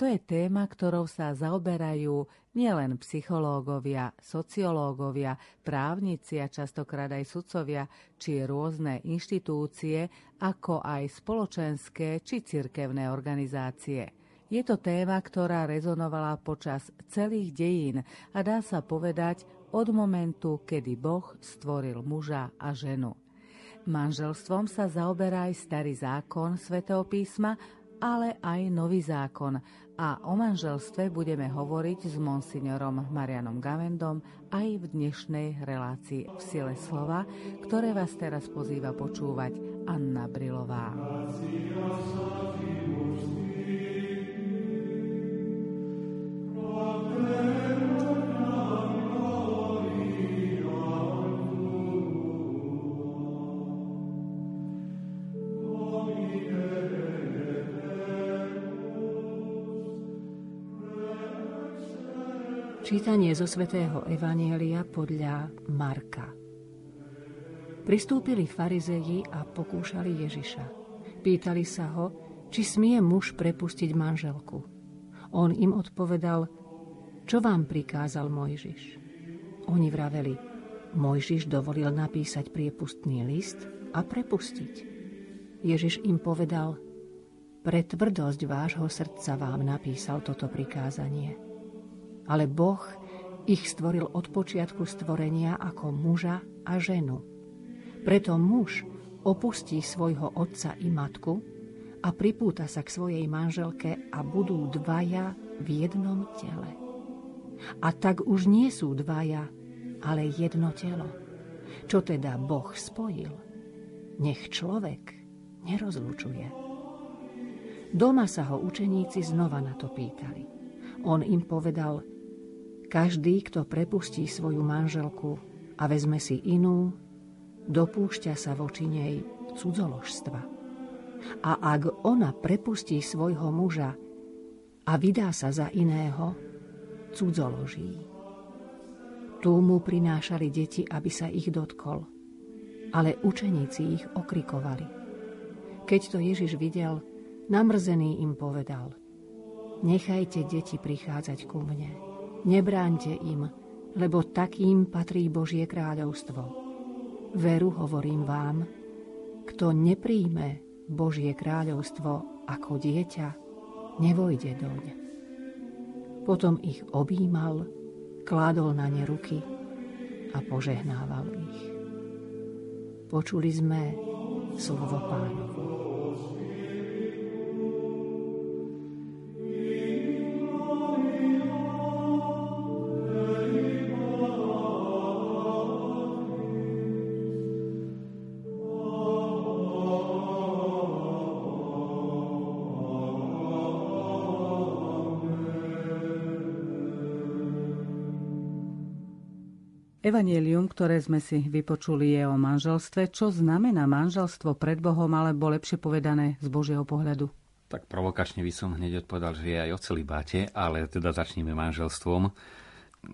to je téma, ktorou sa zaoberajú nielen psychológovia, sociológovia, právnici a častokrát aj sudcovia, či rôzne inštitúcie, ako aj spoločenské či cirkevné organizácie. Je to téma, ktorá rezonovala počas celých dejín a dá sa povedať od momentu, kedy Boh stvoril muža a ženu. Manželstvom sa zaoberá aj starý zákon svätého písma ale aj nový zákon. A o manželstve budeme hovoriť s monsignorom Marianom Gavendom aj v dnešnej relácii v sile slova, ktoré vás teraz pozýva počúvať Anna Brilová. Čítanie zo svätého Evanielia podľa Marka. Pristúpili farizeji a pokúšali Ježiša. Pýtali sa ho, či smie muž prepustiť manželku. On im odpovedal, čo vám prikázal Mojžiš? Oni vraveli, Mojžiš dovolil napísať priepustný list a prepustiť. Ježiš im povedal, pre tvrdosť vášho srdca vám napísal toto prikázanie ale Boh ich stvoril od počiatku stvorenia ako muža a ženu. Preto muž opustí svojho otca i matku a pripúta sa k svojej manželke a budú dvaja v jednom tele. A tak už nie sú dvaja, ale jedno telo. Čo teda Boh spojil, nech človek nerozlučuje. Doma sa ho učeníci znova na to pýtali. On im povedal, každý, kto prepustí svoju manželku a vezme si inú, dopúšťa sa voči nej cudzoložstva. A ak ona prepustí svojho muža a vydá sa za iného, cudzoloží. Tu mu prinášali deti, aby sa ich dotkol, ale učeníci ich okrikovali. Keď to Ježiš videl, namrzený im povedal, nechajte deti prichádzať ku mne Nebráňte im, lebo takým patrí Božie kráľovstvo. Veru hovorím vám, kto nepríjme Božie kráľovstvo ako dieťa, nevojde doň. Potom ich objímal, kládol na ne ruky a požehnával ich. Počuli sme slovo pánovo. Evangelium, ktoré sme si vypočuli, je o manželstve. Čo znamená manželstvo pred Bohom, alebo lepšie povedané z Božieho pohľadu? Tak provokačne by som hneď odpovedal, že je aj o celibáte, ale teda začneme manželstvom.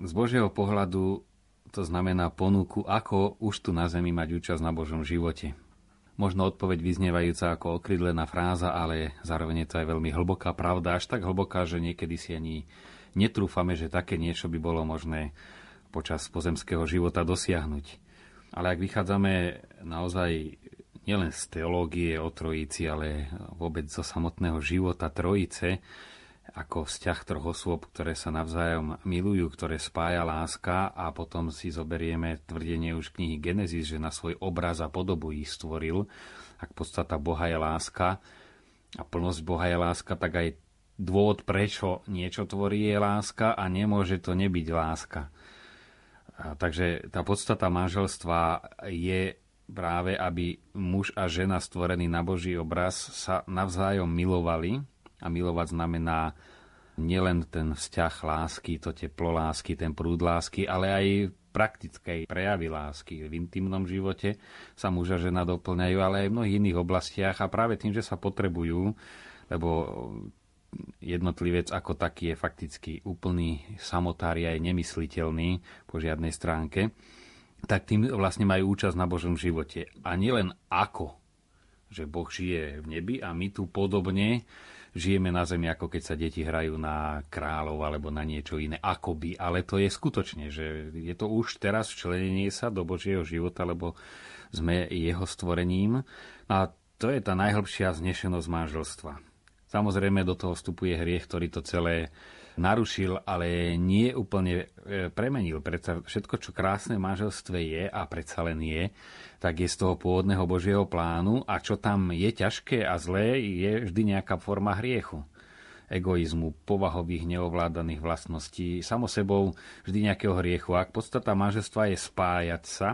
Z Božieho pohľadu to znamená ponuku, ako už tu na zemi mať účasť na Božom živote. Možno odpoveď vyznievajúca ako okrydlená fráza, ale zároveň je to aj veľmi hlboká pravda, až tak hlboká, že niekedy si ani netrúfame, že také niečo by bolo možné počas pozemského života dosiahnuť. Ale ak vychádzame naozaj nielen z teológie o trojici, ale vôbec zo samotného života trojice, ako vzťah troch osôb, ktoré sa navzájom milujú, ktoré spája láska a potom si zoberieme tvrdenie už knihy Genesis, že na svoj obraz a podobu ich stvoril. Ak podstata Boha je láska a plnosť Boha je láska, tak aj dôvod, prečo niečo tvorí, je láska a nemôže to nebyť láska. A takže tá podstata manželstva je práve, aby muž a žena stvorený na Boží obraz sa navzájom milovali. A milovať znamená nielen ten vzťah lásky, to teplo lásky, ten prúd lásky, ale aj praktickej prejavy lásky. V intimnom živote sa muž a žena doplňajú, ale aj v mnohých iných oblastiach a práve tým, že sa potrebujú, lebo jednotlivec ako taký je fakticky úplný samotár aj nemysliteľný po žiadnej stránke, tak tým vlastne majú účasť na Božom živote. A nielen ako, že Boh žije v nebi a my tu podobne žijeme na zemi, ako keď sa deti hrajú na kráľov alebo na niečo iné, akoby, ale to je skutočne, že je to už teraz včlenenie sa do Božieho života, lebo sme jeho stvorením a to je tá najhlbšia znešenosť manželstva. Samozrejme do toho vstupuje hriech, ktorý to celé narušil, ale nie úplne e, premenil. Predsa všetko, čo krásne v manželstve je a predsa len je, tak je z toho pôvodného Božieho plánu a čo tam je ťažké a zlé, je vždy nejaká forma hriechu egoizmu, povahových neovládaných vlastností, samo sebou vždy nejakého hriechu. Ak podstata manželstva je spájať sa,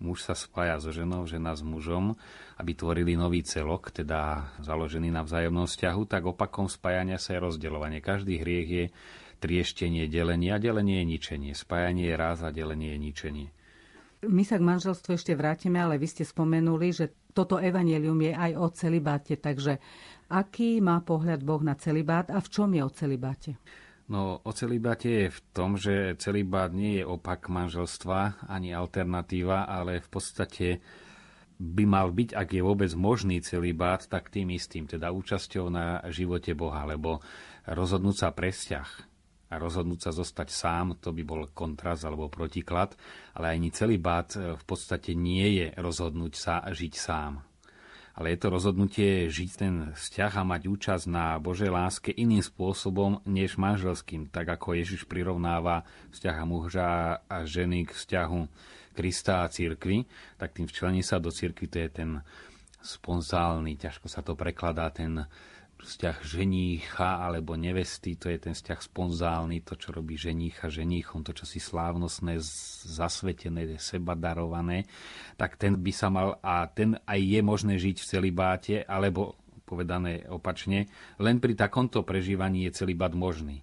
muž sa spája so ženou, žena s mužom, aby tvorili nový celok, teda založený na vzájomnom vzťahu, tak opakom spájania sa je rozdeľovanie. Každý hriech je trieštenie, delenie a delenie je ničenie. Spájanie je raz a delenie je ničenie. My sa k manželstvu ešte vrátime, ale vy ste spomenuli, že toto evanelium je aj o celibáte, takže aký má pohľad Boh na celibát a v čom je o celibáte? No, o celibáte je v tom, že celibát nie je opak manželstva ani alternatíva, ale v podstate by mal byť, ak je vôbec možný celibát, tak tým istým, teda účasťou na živote Boha, lebo rozhodnúť sa pre vzťah a rozhodnúť sa zostať sám, to by bol kontrast alebo protiklad, ale ani celý bát e, v podstate nie je rozhodnúť sa žiť sám. Ale je to rozhodnutie žiť ten vzťah a mať účasť na Božej láske iným spôsobom než manželským, tak ako Ježiš prirovnáva vzťah muža a ženy k vzťahu Krista a církvy, tak tým včlení sa do církvy to je ten sponzálny, ťažko sa to prekladá, ten vzťah ženícha alebo nevesty, to je ten vzťah sponzálny, to, čo robí ženícha ženíchom, to, čo si slávnostné, zasvetené, seba darované, tak ten by sa mal, a ten aj je možné žiť v celibáte, alebo povedané opačne, len pri takomto prežívaní je celibát možný.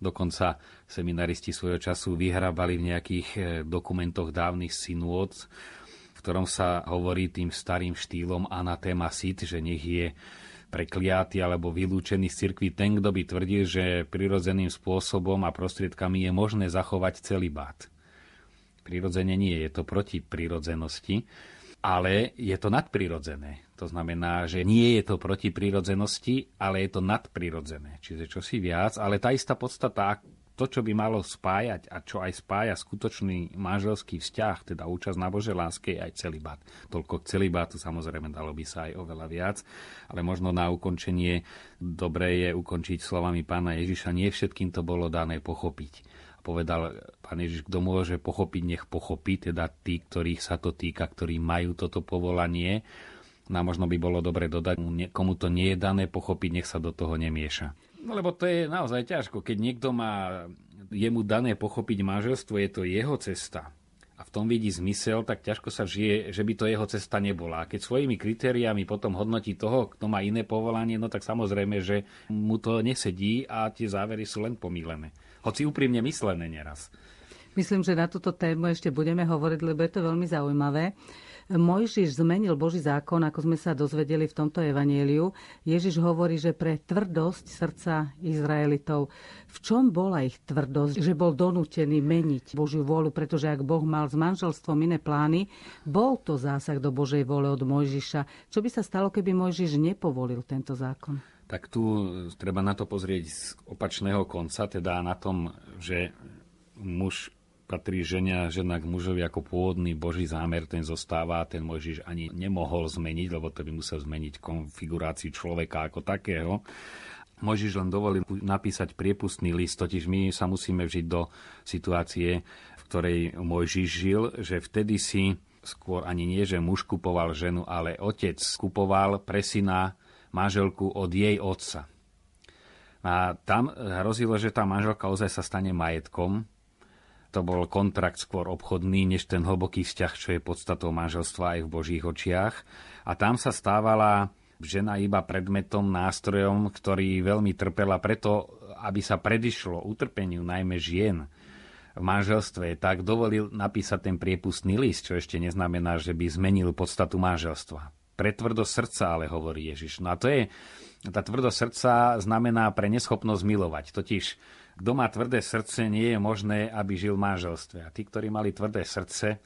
Dokonca seminaristi svojho času vyhrabali v nejakých eh, dokumentoch dávnych synôd, v ktorom sa hovorí tým starým štýlom anatéma sit, že nech je prekliatý alebo vylúčený z cirkvi ten, kto by tvrdil, že prirodzeným spôsobom a prostriedkami je možné zachovať celý bát. Prirodzene nie, je to proti prirodzenosti, ale je to nadprirodzené. To znamená, že nie je to proti prirodzenosti, ale je to nadprirodzené. Čiže čosi viac, ale tá istá podstata, to, čo by malo spájať a čo aj spája skutočný manželský vzťah, teda účasť na Bože láske, je aj celibát. Toľko k celibátu samozrejme dalo by sa aj oveľa viac, ale možno na ukončenie dobre je ukončiť slovami pána Ježiša, nie všetkým to bolo dané pochopiť. A povedal pán Ježiš, kto môže pochopiť, nech pochopí, teda tí, ktorých sa to týka, ktorí majú toto povolanie, No a možno by bolo dobre dodať, komu to nie je dané pochopiť, nech sa do toho nemieša. No lebo to je naozaj ťažko. Keď niekto má, je dané pochopiť manželstvo, je to jeho cesta a v tom vidí zmysel, tak ťažko sa žije, že by to jeho cesta nebola. A keď svojimi kritériami potom hodnotí toho, kto má iné povolanie, no tak samozrejme, že mu to nesedí a tie závery sú len pomílené. Hoci úprimne myslené neraz. Myslím, že na túto tému ešte budeme hovoriť, lebo je to veľmi zaujímavé. Mojžiš zmenil Boží zákon, ako sme sa dozvedeli v tomto evanieliu. Ježiš hovorí, že pre tvrdosť srdca Izraelitov. V čom bola ich tvrdosť? Že bol donútený meniť Božiu vôľu, pretože ak Boh mal s manželstvom iné plány, bol to zásah do Božej vôle od Mojžiša. Čo by sa stalo, keby Mojžiš nepovolil tento zákon? Tak tu treba na to pozrieť z opačného konca, teda na tom, že muž patrí žena, žena k mužovi ako pôvodný boží zámer, ten zostáva, ten Mojžiš ani nemohol zmeniť, lebo to by musel zmeniť konfiguráciu človeka ako takého. Mojžiš len dovolil napísať priepustný list, totiž my sa musíme vžiť do situácie, v ktorej Mojžiš žil, že vtedy si skôr ani nie, že muž kupoval ženu, ale otec kupoval pre syna manželku od jej otca. A tam hrozilo, že tá manželka ozaj sa stane majetkom to bol kontrakt skôr obchodný, než ten hlboký vzťah, čo je podstatou manželstva aj v Božích očiach. A tam sa stávala žena iba predmetom, nástrojom, ktorý veľmi trpela preto, aby sa predišlo utrpeniu najmä žien v manželstve, tak dovolil napísať ten priepustný list, čo ešte neznamená, že by zmenil podstatu manželstva. Pre tvrdosť srdca ale hovorí Ježiš. No a to je, tá tvrdosť srdca znamená pre neschopnosť milovať. Totiž, kto má tvrdé srdce, nie je možné, aby žil v manželstve. A tí, ktorí mali tvrdé srdce,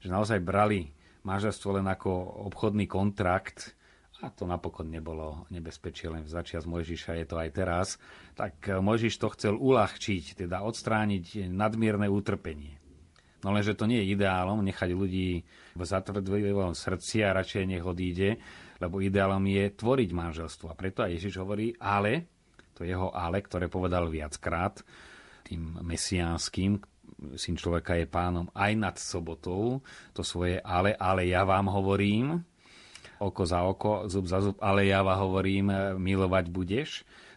že naozaj brali manželstvo len ako obchodný kontrakt, a to napokon nebolo nebezpečie len v začias Mojžiša, je to aj teraz, tak eh, Mojžiš to chcel uľahčiť, teda odstrániť nadmierne utrpenie. No lenže to nie je ideálom nechať ľudí v zatvrdlivom srdci a radšej nech odíde, lebo ideálom je tvoriť manželstvo. A preto aj Ježiš hovorí, ale, to jeho ale, ktoré povedal viackrát, tým mesiánským, syn človeka je pánom aj nad sobotou, to svoje ale, ale ja vám hovorím, oko za oko, zub za zub, ale ja vám hovorím, milovať budeš.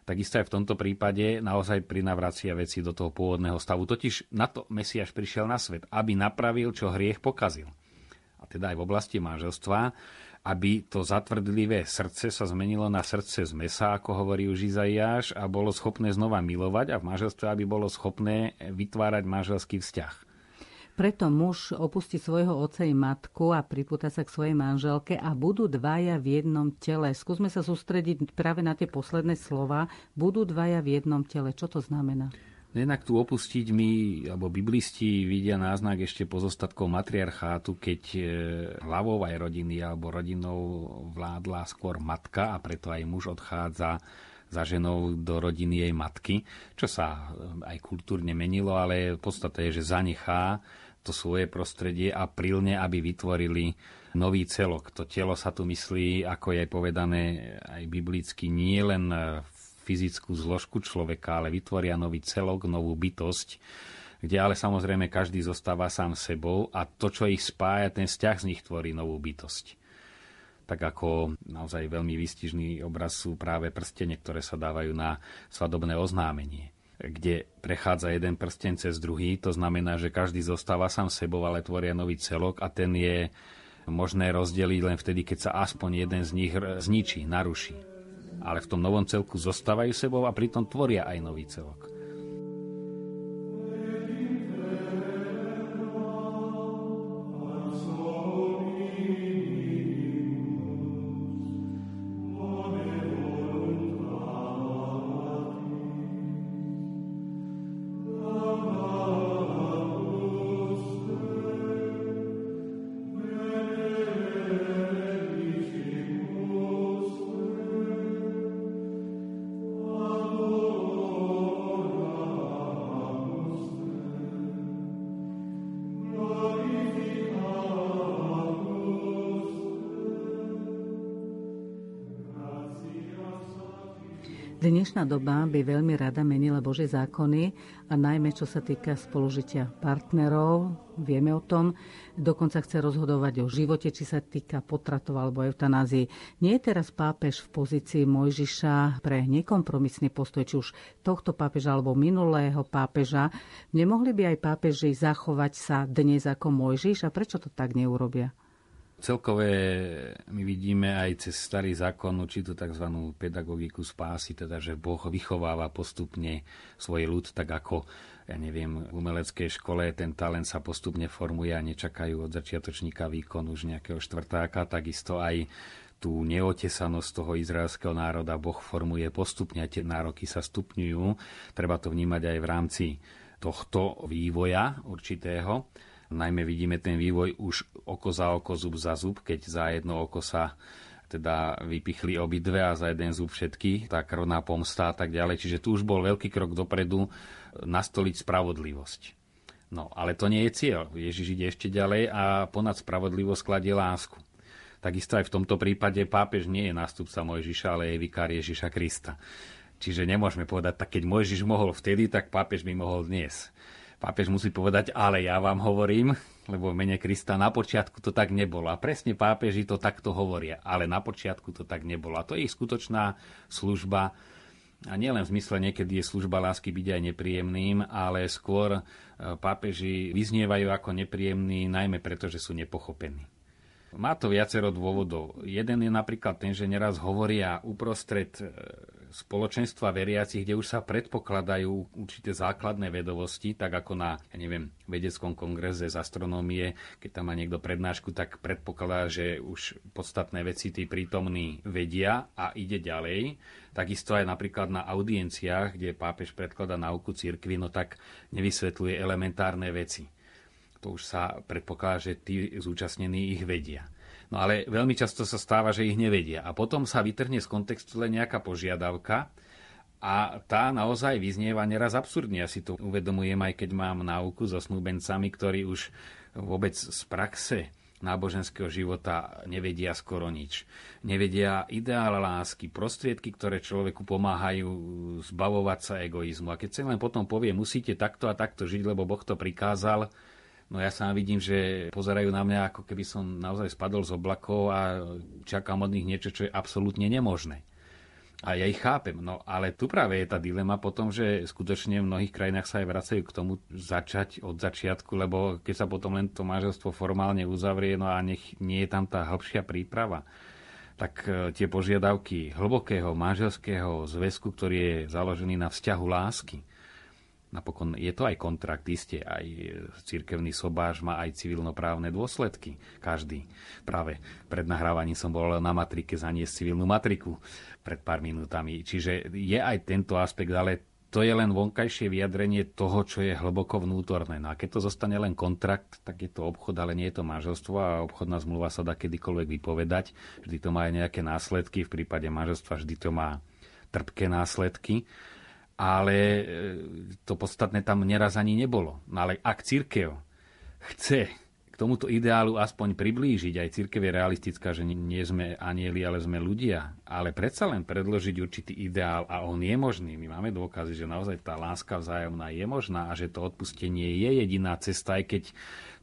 Takisto aj v tomto prípade naozaj prinavracia veci do toho pôvodného stavu. Totiž na to Mesiaš prišiel na svet, aby napravil, čo hriech pokazil. A teda aj v oblasti manželstva, aby to zatvrdlivé srdce sa zmenilo na srdce z mesa, ako hovorí už Izaiáš, a bolo schopné znova milovať a v manželstve, aby bolo schopné vytvárať manželský vzťah. Preto muž opustí svojho oca i matku a pripúta sa k svojej manželke a budú dvaja v jednom tele. Skúsme sa sústrediť práve na tie posledné slova. Budú dvaja v jednom tele. Čo to znamená? Jednak tu opustiť my, alebo biblisti vidia náznak ešte pozostatkov matriarchátu, keď e, hlavou aj rodiny alebo rodinou vládla skôr matka a preto aj muž odchádza za ženou do rodiny jej matky, čo sa e, aj kultúrne menilo, ale v podstate je, že zanechá to svoje prostredie a prilne, aby vytvorili nový celok. To telo sa tu myslí, ako je povedané aj biblicky, nie len fyzickú zložku človeka, ale vytvoria nový celok, novú bytosť, kde ale samozrejme každý zostáva sám sebou a to, čo ich spája, ten vzťah z nich tvorí novú bytosť. Tak ako naozaj veľmi výstižný obraz sú práve prstene, ktoré sa dávajú na svadobné oznámenie kde prechádza jeden prsten cez druhý. To znamená, že každý zostáva sám sebou, ale tvoria nový celok a ten je možné rozdeliť len vtedy, keď sa aspoň jeden z nich zničí, naruší. Ale v tom novom celku zostávajú sebou a pritom tvoria aj nový celok. Dnešná doba by veľmi rada menila Božie zákony a najmä čo sa týka spolužitia partnerov, vieme o tom, dokonca chce rozhodovať o živote, či sa týka potratov alebo eutanázii. Nie je teraz pápež v pozícii Mojžiša pre nekompromisný postoj, či už tohto pápeža alebo minulého pápeža. Nemohli by aj pápeži zachovať sa dnes ako Mojžiš a prečo to tak neurobia? Celkové my vidíme aj cez starý zákon určitú tzv. pedagogiku spásy, teda že Boh vychováva postupne svoj ľud, tak ako ja neviem, v umeleckej škole ten talent sa postupne formuje a nečakajú od začiatočníka výkon už nejakého štvrtáka, takisto aj tú neotesanosť toho izraelského národa Boh formuje postupne a tie nároky sa stupňujú. Treba to vnímať aj v rámci tohto vývoja určitého. Najmä vidíme ten vývoj už oko za oko, zub za zub, keď za jedno oko sa teda vypichli obidve a za jeden zub všetky, tá krvná pomsta a tak ďalej. Čiže tu už bol veľký krok dopredu nastoliť spravodlivosť. No, ale to nie je cieľ. Ježiš ide ešte ďalej a ponad spravodlivosť kladie lásku. Takisto aj v tomto prípade pápež nie je nástupca Mojžiša, ale je vikár Ježiša Krista. Čiže nemôžeme povedať, tak keď Mojžiš mohol vtedy, tak pápež by mohol dnes pápež musí povedať, ale ja vám hovorím, lebo mene Krista na počiatku to tak nebolo. A presne pápeži to takto hovoria, ale na počiatku to tak nebolo. A to je ich skutočná služba. A nielen v zmysle niekedy je služba lásky byť aj nepríjemným, ale skôr e, pápeži vyznievajú ako nepríjemní, najmä preto, že sú nepochopení. Má to viacero dôvodov. Jeden je napríklad ten, že neraz hovoria uprostred e, spoločenstva veriacich, kde už sa predpokladajú určité základné vedovosti, tak ako na, ja neviem, vedeckom kongrese z astronómie, keď tam má niekto prednášku, tak predpokladá, že už podstatné veci tí prítomní vedia a ide ďalej. Takisto aj napríklad na audienciách, kde pápež predkladá nauku cirkvi, no tak nevysvetľuje elementárne veci. To už sa predpokladá, že tí zúčastnení ich vedia. No ale veľmi často sa stáva, že ich nevedia. A potom sa vytrhne z kontextu len nejaká požiadavka a tá naozaj vyznieva neraz absurdne. Ja si to uvedomujem aj keď mám náuku so snúbencami, ktorí už vôbec z praxe náboženského života nevedia skoro nič. Nevedia ideál lásky, prostriedky, ktoré človeku pomáhajú zbavovať sa egoizmu. A keď sa len potom povie, musíte takto a takto žiť, lebo Boh to prikázal, No ja sa vidím, že pozerajú na mňa, ako keby som naozaj spadol z oblakov a čakám od nich niečo, čo je absolútne nemožné. A ja ich chápem. No ale tu práve je tá dilema potom, že skutočne v mnohých krajinách sa aj vracajú k tomu začať od začiatku, lebo keď sa potom len to manželstvo formálne uzavrie, no a nech nie je tam tá hĺbšia príprava, tak e, tie požiadavky hlbokého manželského zväzku, ktorý je založený na vzťahu lásky, Napokon je to aj kontrakt, iste aj cirkevný sobáš má aj civilnoprávne dôsledky. Každý. Práve pred nahrávaním som bol na matrike zaniesť civilnú matriku pred pár minútami. Čiže je aj tento aspekt, ale to je len vonkajšie vyjadrenie toho, čo je hlboko vnútorné. No a keď to zostane len kontrakt, tak je to obchod, ale nie je to manželstvo a obchodná zmluva sa dá kedykoľvek vypovedať. Vždy to má aj nejaké následky, v prípade manželstva vždy to má trpké následky ale e, to podstatné tam neraz ani nebolo. No ale ak církev chce k tomuto ideálu aspoň priblížiť, aj církev je realistická, že nie sme anieli, ale sme ľudia, ale predsa len predložiť určitý ideál a on je možný. My máme dôkazy, že naozaj tá láska vzájomná je možná a že to odpustenie je jediná cesta, aj keď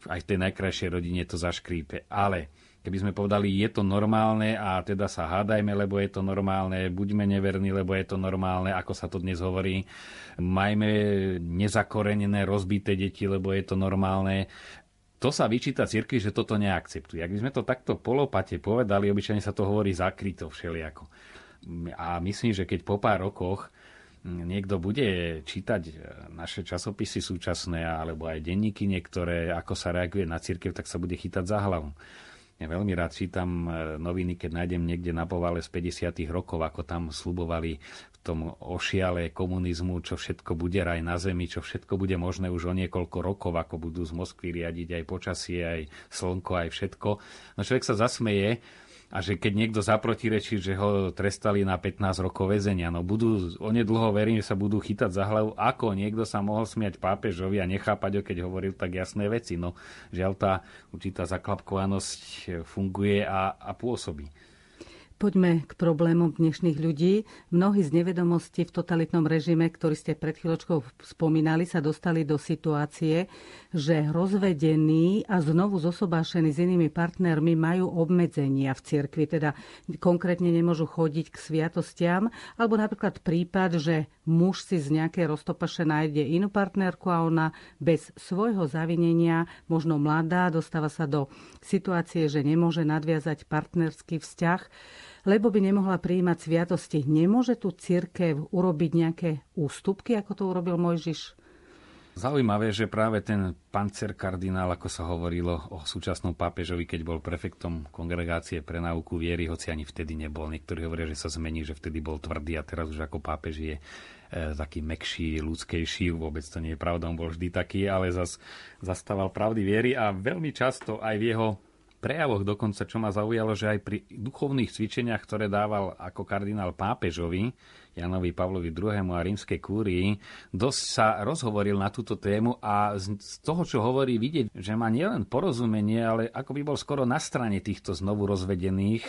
aj v tej najkrajšej rodine to zaškrípe. Ale Keby sme povedali, je to normálne a teda sa hádajme, lebo je to normálne, buďme neverní, lebo je to normálne, ako sa to dnes hovorí, majme nezakorenené, rozbité deti, lebo je to normálne. To sa vyčíta cirkvi, že toto neakceptuje. Ak by sme to takto polopate povedali, obyčajne sa to hovorí zakryto všelijako. A myslím, že keď po pár rokoch niekto bude čítať naše časopisy súčasné alebo aj denníky niektoré, ako sa reaguje na církev, tak sa bude chytať za hlavu. Ja veľmi rád čítam e, noviny, keď nájdem niekde na povale z 50. rokov, ako tam slubovali v tom ošiale komunizmu, čo všetko bude raj na zemi, čo všetko bude možné už o niekoľko rokov, ako budú z Moskvy riadiť aj počasie, aj slnko, aj všetko. No človek sa zasmeje, a že keď niekto zaprotirečí, že ho trestali na 15 rokov väzenia, no budú, onedlho verím, že sa budú chytať za hlavu, ako niekto sa mohol smiať pápežovi a nechápať ho, keď hovoril tak jasné veci. No žiaľ, tá určitá zaklapkovanosť funguje a, a pôsobí. Poďme k problémom dnešných ľudí. Mnohí z nevedomosti v totalitnom režime, ktorý ste pred chvíľočkou spomínali, sa dostali do situácie, že rozvedení a znovu zosobášení s inými partnermi majú obmedzenia v cirkvi, teda konkrétne nemôžu chodiť k sviatostiam, alebo napríklad prípad, že muž si z nejakej roztopaše nájde inú partnerku a ona bez svojho zavinenia, možno mladá, dostáva sa do situácie, že nemôže nadviazať partnerský vzťah lebo by nemohla prijímať sviatosti. Nemôže tu církev urobiť nejaké ústupky, ako to urobil Mojžiš? Zaujímavé, že práve ten pancer kardinál, ako sa hovorilo o súčasnom pápežovi, keď bol prefektom kongregácie pre náuku viery, hoci ani vtedy nebol. Niektorí hovoria, že sa zmení, že vtedy bol tvrdý a teraz už ako pápež je e, taký mekší, ľudskejší. Vôbec to nie je pravda, on bol vždy taký, ale zas zastával pravdy viery a veľmi často aj v jeho prejavoch dokonca, čo ma zaujalo, že aj pri duchovných cvičeniach, ktoré dával ako kardinál pápežovi, Janovi Pavlovi II. a rímskej kúrii, dosť sa rozhovoril na túto tému a z toho, čo hovorí, vidieť, že má nielen porozumenie, ale ako by bol skoro na strane týchto znovu rozvedených,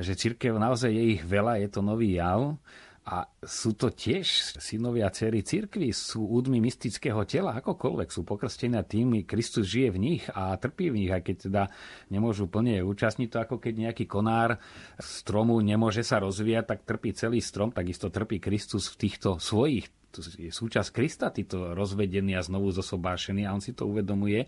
že církev naozaj je ich veľa, je to nový jav a sú to tiež synovia cery cirkvi, sú údmi mystického tela, akokoľvek sú pokrstenia tým, Kristus žije v nich a trpí v nich, aj keď teda nemôžu plne účastniť to, ako keď nejaký konár stromu nemôže sa rozvíjať, tak trpí celý strom, takisto trpí Kristus v týchto svojich to je súčasť Krista, títo rozvedení a znovu zosobášení a on si to uvedomuje.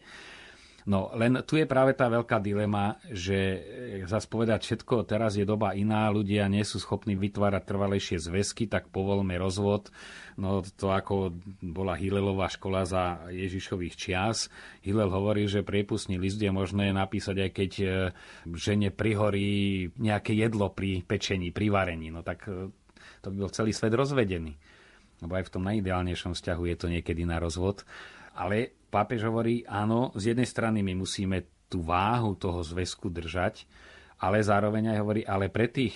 No len tu je práve tá veľká dilema, že zase povedať všetko, teraz je doba iná, ľudia nie sú schopní vytvárať trvalejšie zväzky, tak povolme rozvod. No to ako bola Hilelová škola za Ježišových čias. Hilel hovorí, že priepustný list je možné napísať aj keď e, žene prihorí nejaké jedlo pri pečení, pri varení. No tak e, to by bol celý svet rozvedený. Lebo aj v tom najideálnejšom vzťahu je to niekedy na rozvod. Ale pápež hovorí, áno, z jednej strany my musíme tú váhu toho zväzku držať, ale zároveň aj hovorí, ale pre tých,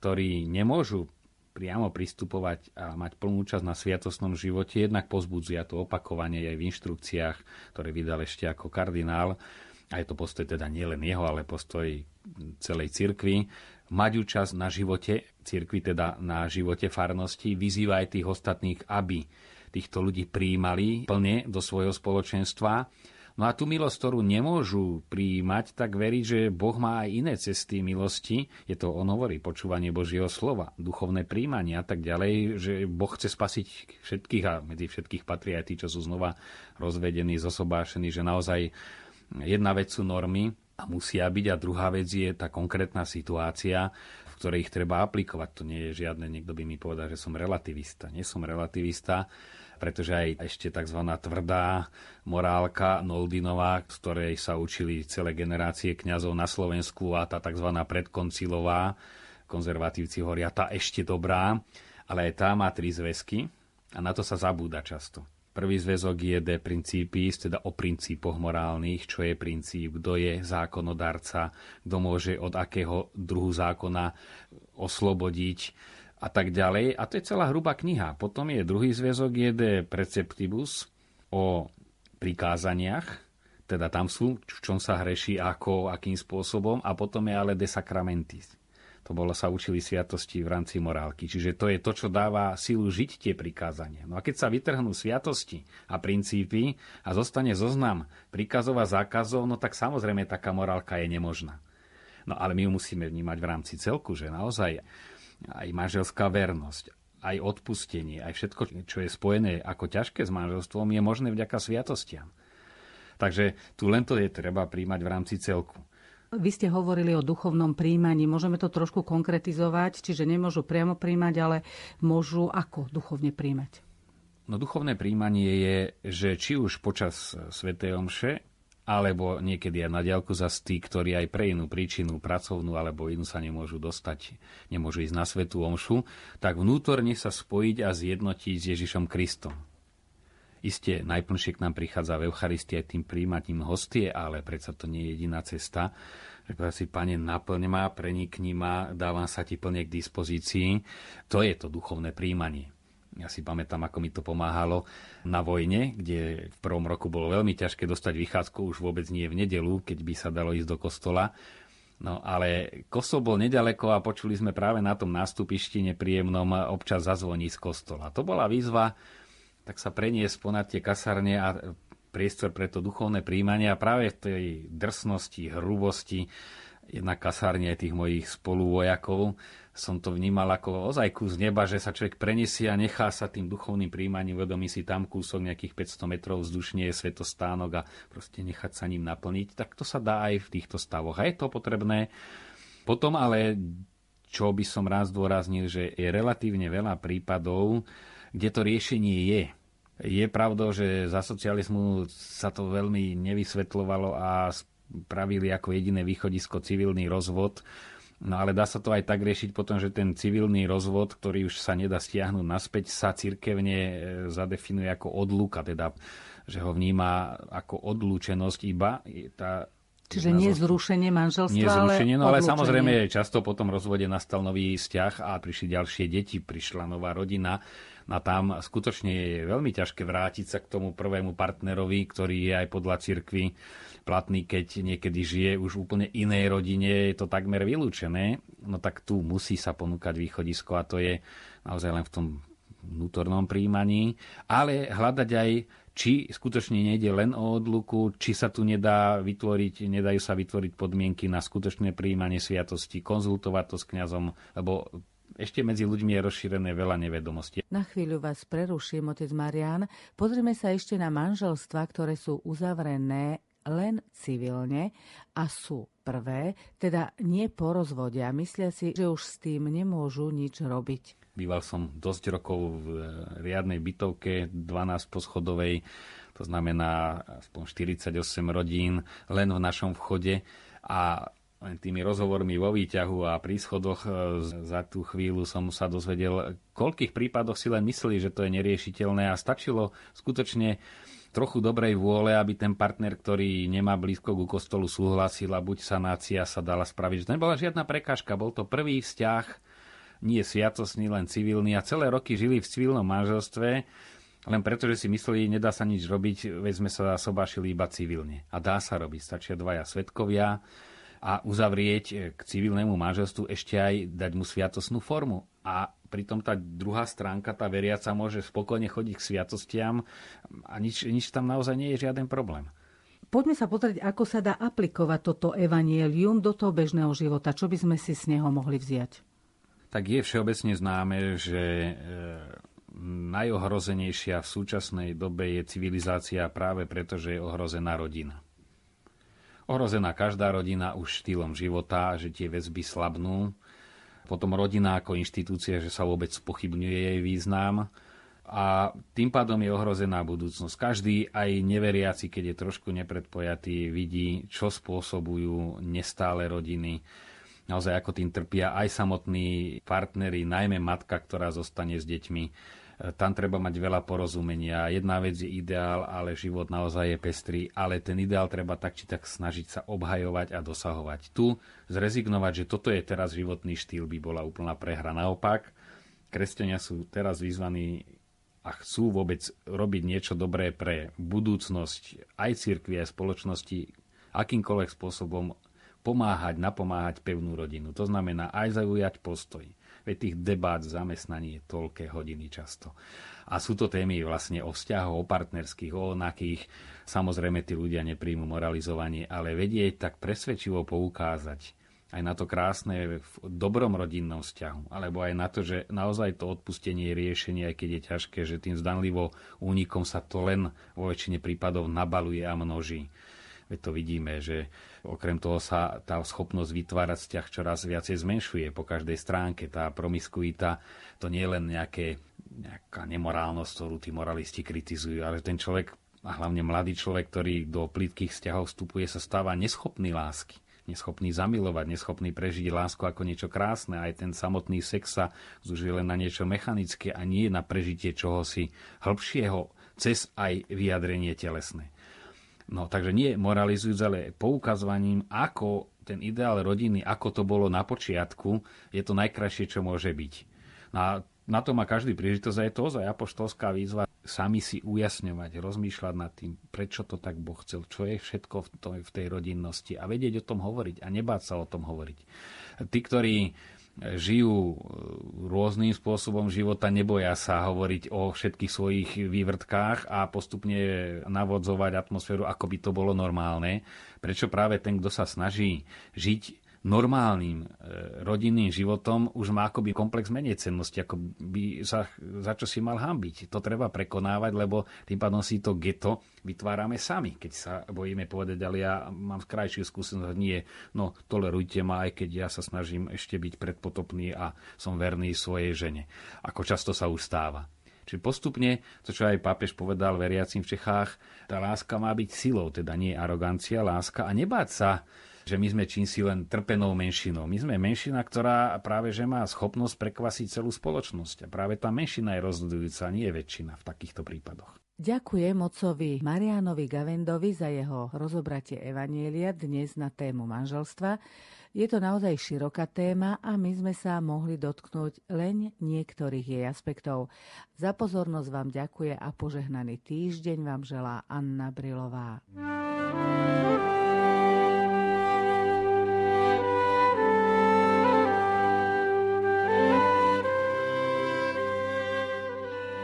ktorí nemôžu priamo pristupovať a mať plnú účasť na sviatosnom živote, jednak pozbudzia to opakovanie aj v inštrukciách, ktoré vydal ešte ako kardinál, a je to postoj teda nielen jeho, ale postoj celej cirkvi, mať účasť na živote cirkvi, teda na živote farnosti, vyzýva aj tých ostatných, aby týchto ľudí prijímali plne do svojho spoločenstva. No a tú milosť, ktorú nemôžu prijímať, tak veriť, že Boh má aj iné cesty milosti. Je to, on hovorí, počúvanie Božieho slova, duchovné príjmanie a tak ďalej, že Boh chce spasiť všetkých a medzi všetkých patrí aj tí, čo sú znova rozvedení, zosobášení, že naozaj jedna vec sú normy a musia byť a druhá vec je tá konkrétna situácia, v ktorej ich treba aplikovať. To nie je žiadne, niekto by mi povedal, že som relativista. Nie som relativista, pretože aj ešte tzv. tvrdá morálka Noldinová, z ktorej sa učili celé generácie kňazov na Slovensku a tá tzv. predkoncilová, konzervatívci hovoria, tá ešte dobrá, ale aj tá má tri zväzky a na to sa zabúda často. Prvý zväzok je de principis, teda o princípoch morálnych, čo je princíp, kto je zákonodarca, kto môže od akého druhu zákona oslobodiť, a tak ďalej. A to je celá hrubá kniha. Potom je druhý zväzok, je de preceptibus o prikázaniach, teda tam sú, v čom sa hreší, ako, akým spôsobom, a potom je ale de sacramentis. To bolo, sa učili sviatosti v rámci morálky. Čiže to je to, čo dáva silu žiť tie prikázania. No a keď sa vytrhnú sviatosti a princípy a zostane zoznam príkazov a zákazov, no tak samozrejme taká morálka je nemožná. No ale my ju musíme vnímať v rámci celku, že naozaj aj manželská vernosť, aj odpustenie, aj všetko, čo je spojené ako ťažké s manželstvom, je možné vďaka sviatostiam. Takže tu len to je treba príjmať v rámci celku. Vy ste hovorili o duchovnom príjmaní. Môžeme to trošku konkretizovať, čiže nemôžu priamo príjmať, ale môžu ako duchovne príjmať? No duchovné príjmanie je, že či už počas Svetej Omše, alebo niekedy aj na diálku za tí, ktorí aj pre inú príčinu, pracovnú alebo inú sa nemôžu dostať, nemôžu ísť na svetú omšu, tak vnútorne sa spojiť a zjednotiť s Ježišom Kristom. Isté, najplnšie k nám prichádza v Eucharistii aj tým príjmaním hostie, ale predsa to nie je jediná cesta. Že si, pane, naplň ma, prenikni ma, dávam sa ti plne k dispozícii. To je to duchovné príjmanie. Ja si pamätám, ako mi to pomáhalo na vojne, kde v prvom roku bolo veľmi ťažké dostať vychádzku, už vôbec nie v nedelu, keď by sa dalo ísť do kostola. No ale kostol bol nedaleko a počuli sme práve na tom nástupišti nepríjemnom občas zazvoní z kostola. To bola výzva, tak sa preniesť ponad tie kasárne a priestor pre to duchovné príjmanie a práve v tej drsnosti, hrubosti jedna kasárne tých mojich spoluvojakov som to vnímal ako ozaj kus neba, že sa človek preniesie a nechá sa tým duchovným príjmaním, vedomí si tam kúsok nejakých 500 metrov vzdušne je svetostánok a proste nechať sa ním naplniť, tak to sa dá aj v týchto stavoch. A je to potrebné. Potom ale, čo by som raz zdôraznil, že je relatívne veľa prípadov, kde to riešenie je. Je pravdou, že za socializmu sa to veľmi nevysvetľovalo a pravili ako jediné východisko civilný rozvod, No ale dá sa to aj tak riešiť potom, že ten civilný rozvod, ktorý už sa nedá stiahnuť naspäť, sa cirkevne e, zadefinuje ako odluka, teda že ho vníma ako odlúčenosť iba. Tá, Čiže nie zrušenie manželstva, nie zrušenie, no ale, samozrejme často po tom rozvode nastal nový vzťah a prišli ďalšie deti, prišla nová rodina a tam skutočne je veľmi ťažké vrátiť sa k tomu prvému partnerovi, ktorý je aj podľa cirkvi platný, keď niekedy žije už úplne inej rodine, je to takmer vylúčené, no tak tu musí sa ponúkať východisko a to je naozaj len v tom vnútornom príjmaní, ale hľadať aj, či skutočne nejde len o odluku, či sa tu nedá vytvoriť, nedajú sa vytvoriť podmienky na skutočné príjmanie sviatosti, konzultovať to s kňazom, lebo ešte medzi ľuďmi je rozšírené veľa nevedomostí. Na chvíľu vás preruším, otec Marian. Pozrime sa ešte na manželstva, ktoré sú uzavrené len civilne a sú prvé, teda nie po rozvode a myslia si, že už s tým nemôžu nič robiť. Býval som dosť rokov v riadnej bytovke 12 poschodovej, to znamená aspoň 48 rodín len v našom vchode a len tými rozhovormi vo výťahu a pri schodoch e, za tú chvíľu som sa dozvedel, koľkých prípadoch si len mysleli, že to je neriešiteľné a stačilo skutočne trochu dobrej vôle, aby ten partner, ktorý nemá blízko ku kostolu, súhlasil a buď sanácia sa dala spraviť. To nebola žiadna prekážka, bol to prvý vzťah, nie sviatosný, len civilný a celé roky žili v civilnom manželstve, len preto, že si mysleli, nedá sa nič robiť, veď sme sa sobášili iba civilne. A dá sa robiť, stačia dvaja svetkovia, a uzavrieť eh, k civilnému manželstvu ešte aj dať mu sviatosnú formu. A pritom tá druhá stránka, tá veriaca, môže spokojne chodiť k sviatostiam a nič, nič tam naozaj nie je žiaden problém. Poďme sa pozrieť, ako sa dá aplikovať toto evanielium do toho bežného života. Čo by sme si z neho mohli vziať? Tak je všeobecne známe, že e, najohrozenejšia v súčasnej dobe je civilizácia práve preto, že je ohrozená rodina ohrozená každá rodina už štýlom života, že tie väzby slabnú. Potom rodina ako inštitúcia, že sa vôbec pochybňuje jej význam a tým pádom je ohrozená budúcnosť. Každý, aj neveriaci, keď je trošku nepredpojatý, vidí, čo spôsobujú nestále rodiny, naozaj ako tým trpia aj samotní partneri, najmä matka, ktorá zostane s deťmi tam treba mať veľa porozumenia. Jedna vec je ideál, ale život naozaj je pestrý, ale ten ideál treba tak či tak snažiť sa obhajovať a dosahovať. Tu zrezignovať, že toto je teraz životný štýl, by bola úplná prehra. Naopak, kresťania sú teraz vyzvaní a chcú vôbec robiť niečo dobré pre budúcnosť aj cirkvi, aj spoločnosti, akýmkoľvek spôsobom pomáhať, napomáhať pevnú rodinu. To znamená aj zaujať postoj Veď tých debát zamestnaní je toľké hodiny často. A sú to témy vlastne o vzťahoch, o partnerských, o onakých. Samozrejme, tí ľudia nepríjmu moralizovanie, ale vedieť tak presvedčivo poukázať aj na to krásne v dobrom rodinnom vzťahu, alebo aj na to, že naozaj to odpustenie je riešenie, aj keď je ťažké, že tým zdanlivo únikom sa to len vo väčšine prípadov nabaluje a množí. Veď to vidíme, že okrem toho sa tá schopnosť vytvárať vzťah čoraz viacej zmenšuje po každej stránke. Tá promiskuita to nie je len nejaké, nejaká nemorálnosť, ktorú tí moralisti kritizujú, ale ten človek, a hlavne mladý človek, ktorý do plitkých vzťahov vstupuje, sa stáva neschopný lásky neschopný zamilovať, neschopný prežiť lásku ako niečo krásne. Aj ten samotný sex sa zužuje len na niečo mechanické a nie na prežitie čohosi hĺbšieho cez aj vyjadrenie telesné. No takže nie moralizujúc, ale poukazovaním, ako ten ideál rodiny, ako to bolo na počiatku, je to najkrajšie, čo môže byť. No a na to má každý príležitosť a je to ozaj apoštolská výzva sami si ujasňovať, rozmýšľať nad tým, prečo to tak Boh chcel, čo je všetko v, tej rodinnosti a vedieť o tom hovoriť a nebáť sa o tom hovoriť. Tí, ktorí žijú e, rôznym spôsobom života, neboja sa hovoriť o všetkých svojich vývrtkách a postupne navodzovať atmosféru, ako by to bolo normálne. Prečo práve ten, kto sa snaží žiť normálnym e, rodinným životom už má akoby komplex menej cennosti, ako by sa za čo si mal hambiť. To treba prekonávať, lebo tým pádom si to geto vytvárame sami, keď sa bojíme povedať, ale ja mám krajšiu skúsenosť, nie, no tolerujte ma, aj keď ja sa snažím ešte byť predpotopný a som verný svojej žene. Ako často sa už stáva. Čiže postupne, to čo aj pápež povedal veriacim v Čechách, tá láska má byť silou, teda nie arogancia, láska a nebáť sa že my sme čím si len trpenou menšinou. My sme menšina, ktorá práve že má schopnosť prekvasiť celú spoločnosť. A práve tá menšina je rozhodujúca, nie je väčšina v takýchto prípadoch. Ďakujem mocovi Marianovi Gavendovi za jeho rozobratie Evanielia dnes na tému manželstva. Je to naozaj široká téma a my sme sa mohli dotknúť len niektorých jej aspektov. Za pozornosť vám ďakuje a požehnaný týždeň vám želá Anna Brilová.